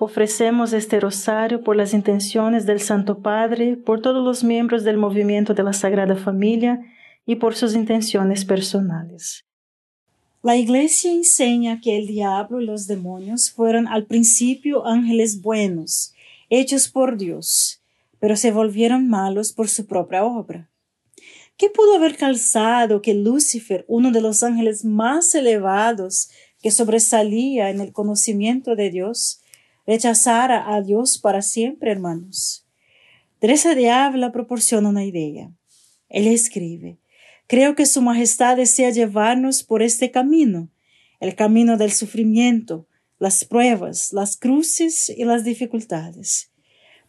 Ofrecemos este rosario por las intenciones del Santo Padre, por todos los miembros del movimiento de la Sagrada Familia y por sus intenciones personales. La Iglesia enseña que el diablo y los demonios fueron al principio ángeles buenos, hechos por Dios, pero se volvieron malos por su propia obra. ¿Qué pudo haber calzado que Lucifer, uno de los ángeles más elevados que sobresalía en el conocimiento de Dios, rechazara a Dios para siempre, hermanos. Teresa de Ávila proporciona una idea. Él escribe, creo que Su Majestad desea llevarnos por este camino, el camino del sufrimiento, las pruebas, las cruces y las dificultades,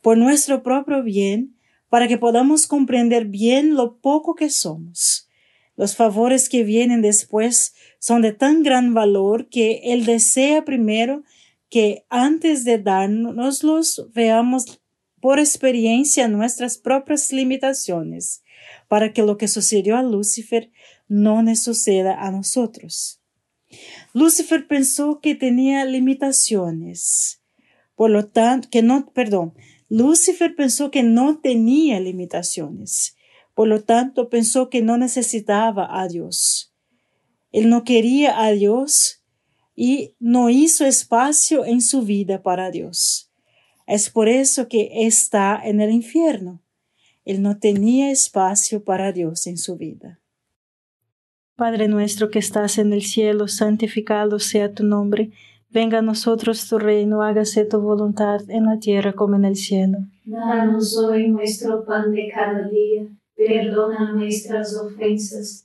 por nuestro propio bien, para que podamos comprender bien lo poco que somos. Los favores que vienen después son de tan gran valor que Él desea primero que antes de dárnoslos veamos por experiencia nuestras propias limitaciones, para que lo que sucedió a Lucifer no nos suceda a nosotros. Lucifer pensó que tenía limitaciones, por lo tanto, que no, perdón, Lucifer pensó que no tenía limitaciones, por lo tanto pensó que no necesitaba a Dios. Él no quería a Dios y no hizo espacio en su vida para Dios. Es por eso que está en el infierno. Él no tenía espacio para Dios en su vida. Padre nuestro que estás en el cielo, santificado sea tu nombre. Venga a nosotros tu reino, hágase tu voluntad en la tierra como en el cielo. Danos hoy nuestro pan de cada día, perdona nuestras ofensas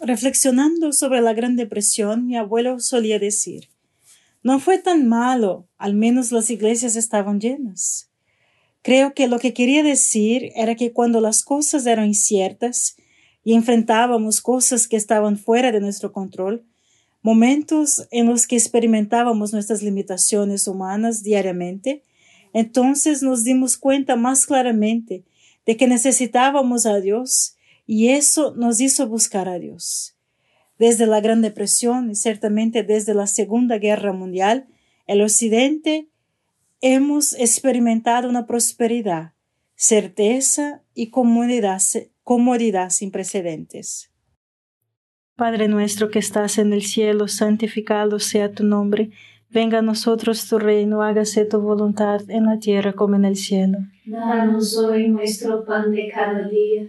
Reflexionando sobre la Gran Depresión, mi abuelo solía decir, no fue tan malo, al menos las iglesias estaban llenas. Creo que lo que quería decir era que cuando las cosas eran inciertas y enfrentábamos cosas que estaban fuera de nuestro control, momentos en los que experimentábamos nuestras limitaciones humanas diariamente, entonces nos dimos cuenta más claramente de que necesitábamos a Dios y eso nos hizo buscar a Dios. Desde la Gran Depresión y ciertamente desde la Segunda Guerra Mundial, el Occidente hemos experimentado una prosperidad, certeza y comodidad, comodidad sin precedentes. Padre nuestro que estás en el cielo, santificado sea tu nombre. Venga a nosotros tu reino, hágase tu voluntad en la tierra como en el cielo. Danos hoy nuestro pan de cada día,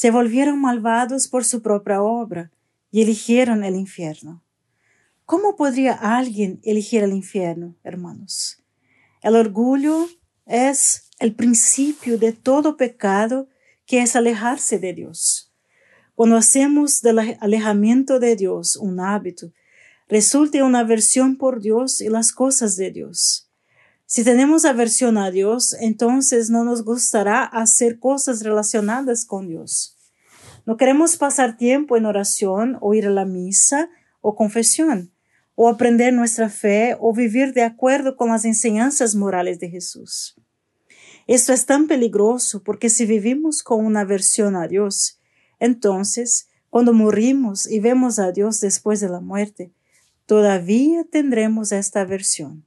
se volvieron malvados por su propia obra y eligieron el infierno. ¿Cómo podría alguien elegir el infierno, hermanos? El orgullo es el principio de todo pecado que es alejarse de Dios. Cuando hacemos del alejamiento de Dios un hábito, resulta una aversión por Dios y las cosas de Dios. Si tenemos aversión a Dios, entonces no nos gustará hacer cosas relacionadas con Dios. No queremos pasar tiempo en oración o ir a la misa o confesión, o aprender nuestra fe o vivir de acuerdo con las enseñanzas morales de Jesús. Esto es tan peligroso porque si vivimos con una aversión a Dios, entonces, cuando morimos y vemos a Dios después de la muerte, todavía tendremos esta aversión.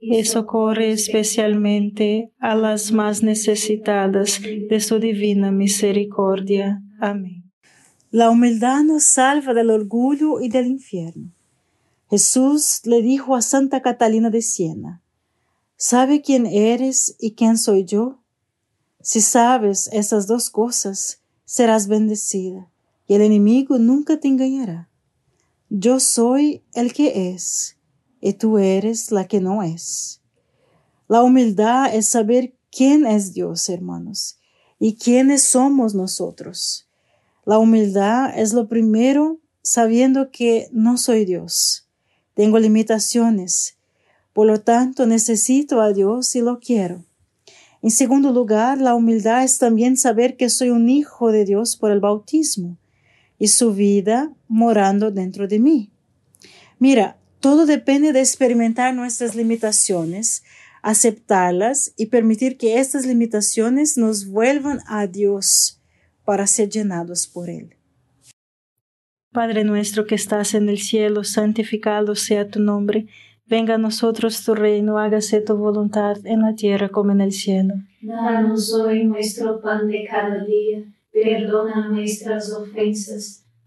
y socorre especialmente a las más necesitadas de su divina misericordia. Amén. La humildad nos salva del orgullo y del infierno. Jesús le dijo a Santa Catalina de Siena, ¿sabe quién eres y quién soy yo? Si sabes esas dos cosas, serás bendecida y el enemigo nunca te engañará. Yo soy el que es y tú eres la que no es. La humildad es saber quién es Dios, hermanos, y quiénes somos nosotros. La humildad es lo primero sabiendo que no soy Dios tengo limitaciones, por lo tanto necesito a Dios y lo quiero. En segundo lugar, la humildad es también saber que soy un hijo de Dios por el bautismo y su vida morando dentro de mí. Mira, todo depende de experimentar nuestras limitaciones, aceptarlas y permitir que estas limitaciones nos vuelvan a Dios para ser llenados por Él. Padre nuestro que estás en el cielo, santificado sea tu nombre. Venga a nosotros tu reino, hágase tu voluntad en la tierra como en el cielo. Danos hoy nuestro pan de cada día, perdona nuestras ofensas,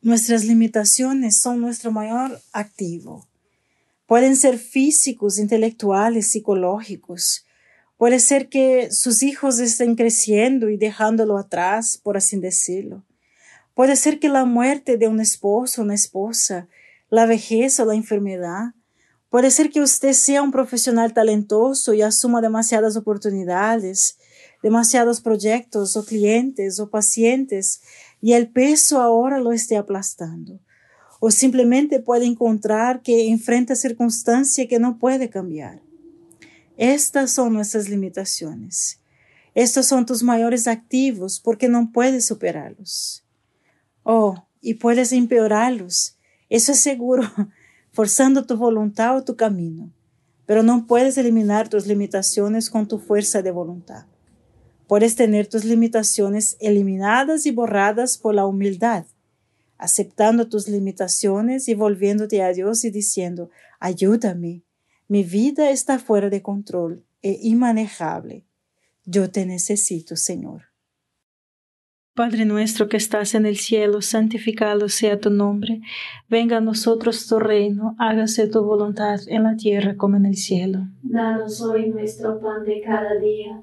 Nuestras limitaciones son nuestro mayor activo. Pueden ser físicos, intelectuales, psicológicos Puede ser que sus hijos estén creciendo y dejándolo atrás, por así decirlo. Puede ser que la muerte de un esposo o una esposa, la vejez o la enfermedad. Puede ser que usted sea un profesional talentoso y asuma demasiadas oportunidades, demasiados proyectos o clientes o pacientes y el peso ahora lo esté aplastando. O simplemente puede encontrar que enfrenta circunstancias que no puede cambiar. Estas son nuestras limitaciones. Estos son tus mayores activos porque no puedes superarlos. Oh, y puedes empeorarlos. Eso es seguro, forzando tu voluntad o tu camino. Pero no puedes eliminar tus limitaciones con tu fuerza de voluntad. Puedes tener tus limitaciones eliminadas y borradas por la humildad, aceptando tus limitaciones y volviéndote a Dios y diciendo, ayúdame, mi vida está fuera de control e inmanejable. Yo te necesito, Señor. Padre nuestro que estás en el cielo, santificado sea tu nombre. Venga a nosotros tu reino, hágase tu voluntad en la tierra como en el cielo. Danos hoy nuestro pan de cada día,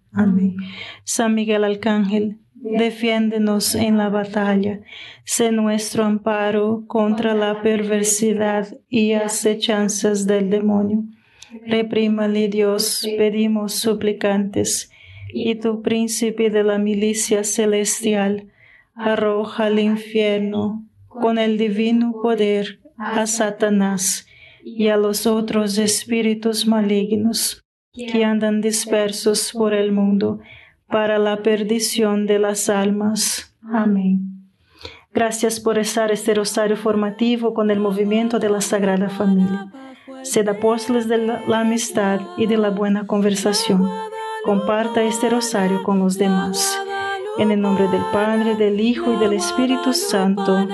Amén. San Miguel Arcángel, defiéndenos en la batalla, sé nuestro amparo contra la perversidad y acechanzas del demonio. Reprímale Dios, pedimos suplicantes, y tu príncipe de la milicia celestial, arroja al infierno con el divino poder a Satanás y a los otros espíritus malignos que andan dispersos por el mundo para la perdición de las almas. Amén. Gracias por rezar este rosario formativo con el movimiento de la Sagrada Familia. Sed apóstoles de la amistad y de la buena conversación. Comparta este rosario con los demás. En el nombre del Padre, del Hijo y del Espíritu Santo.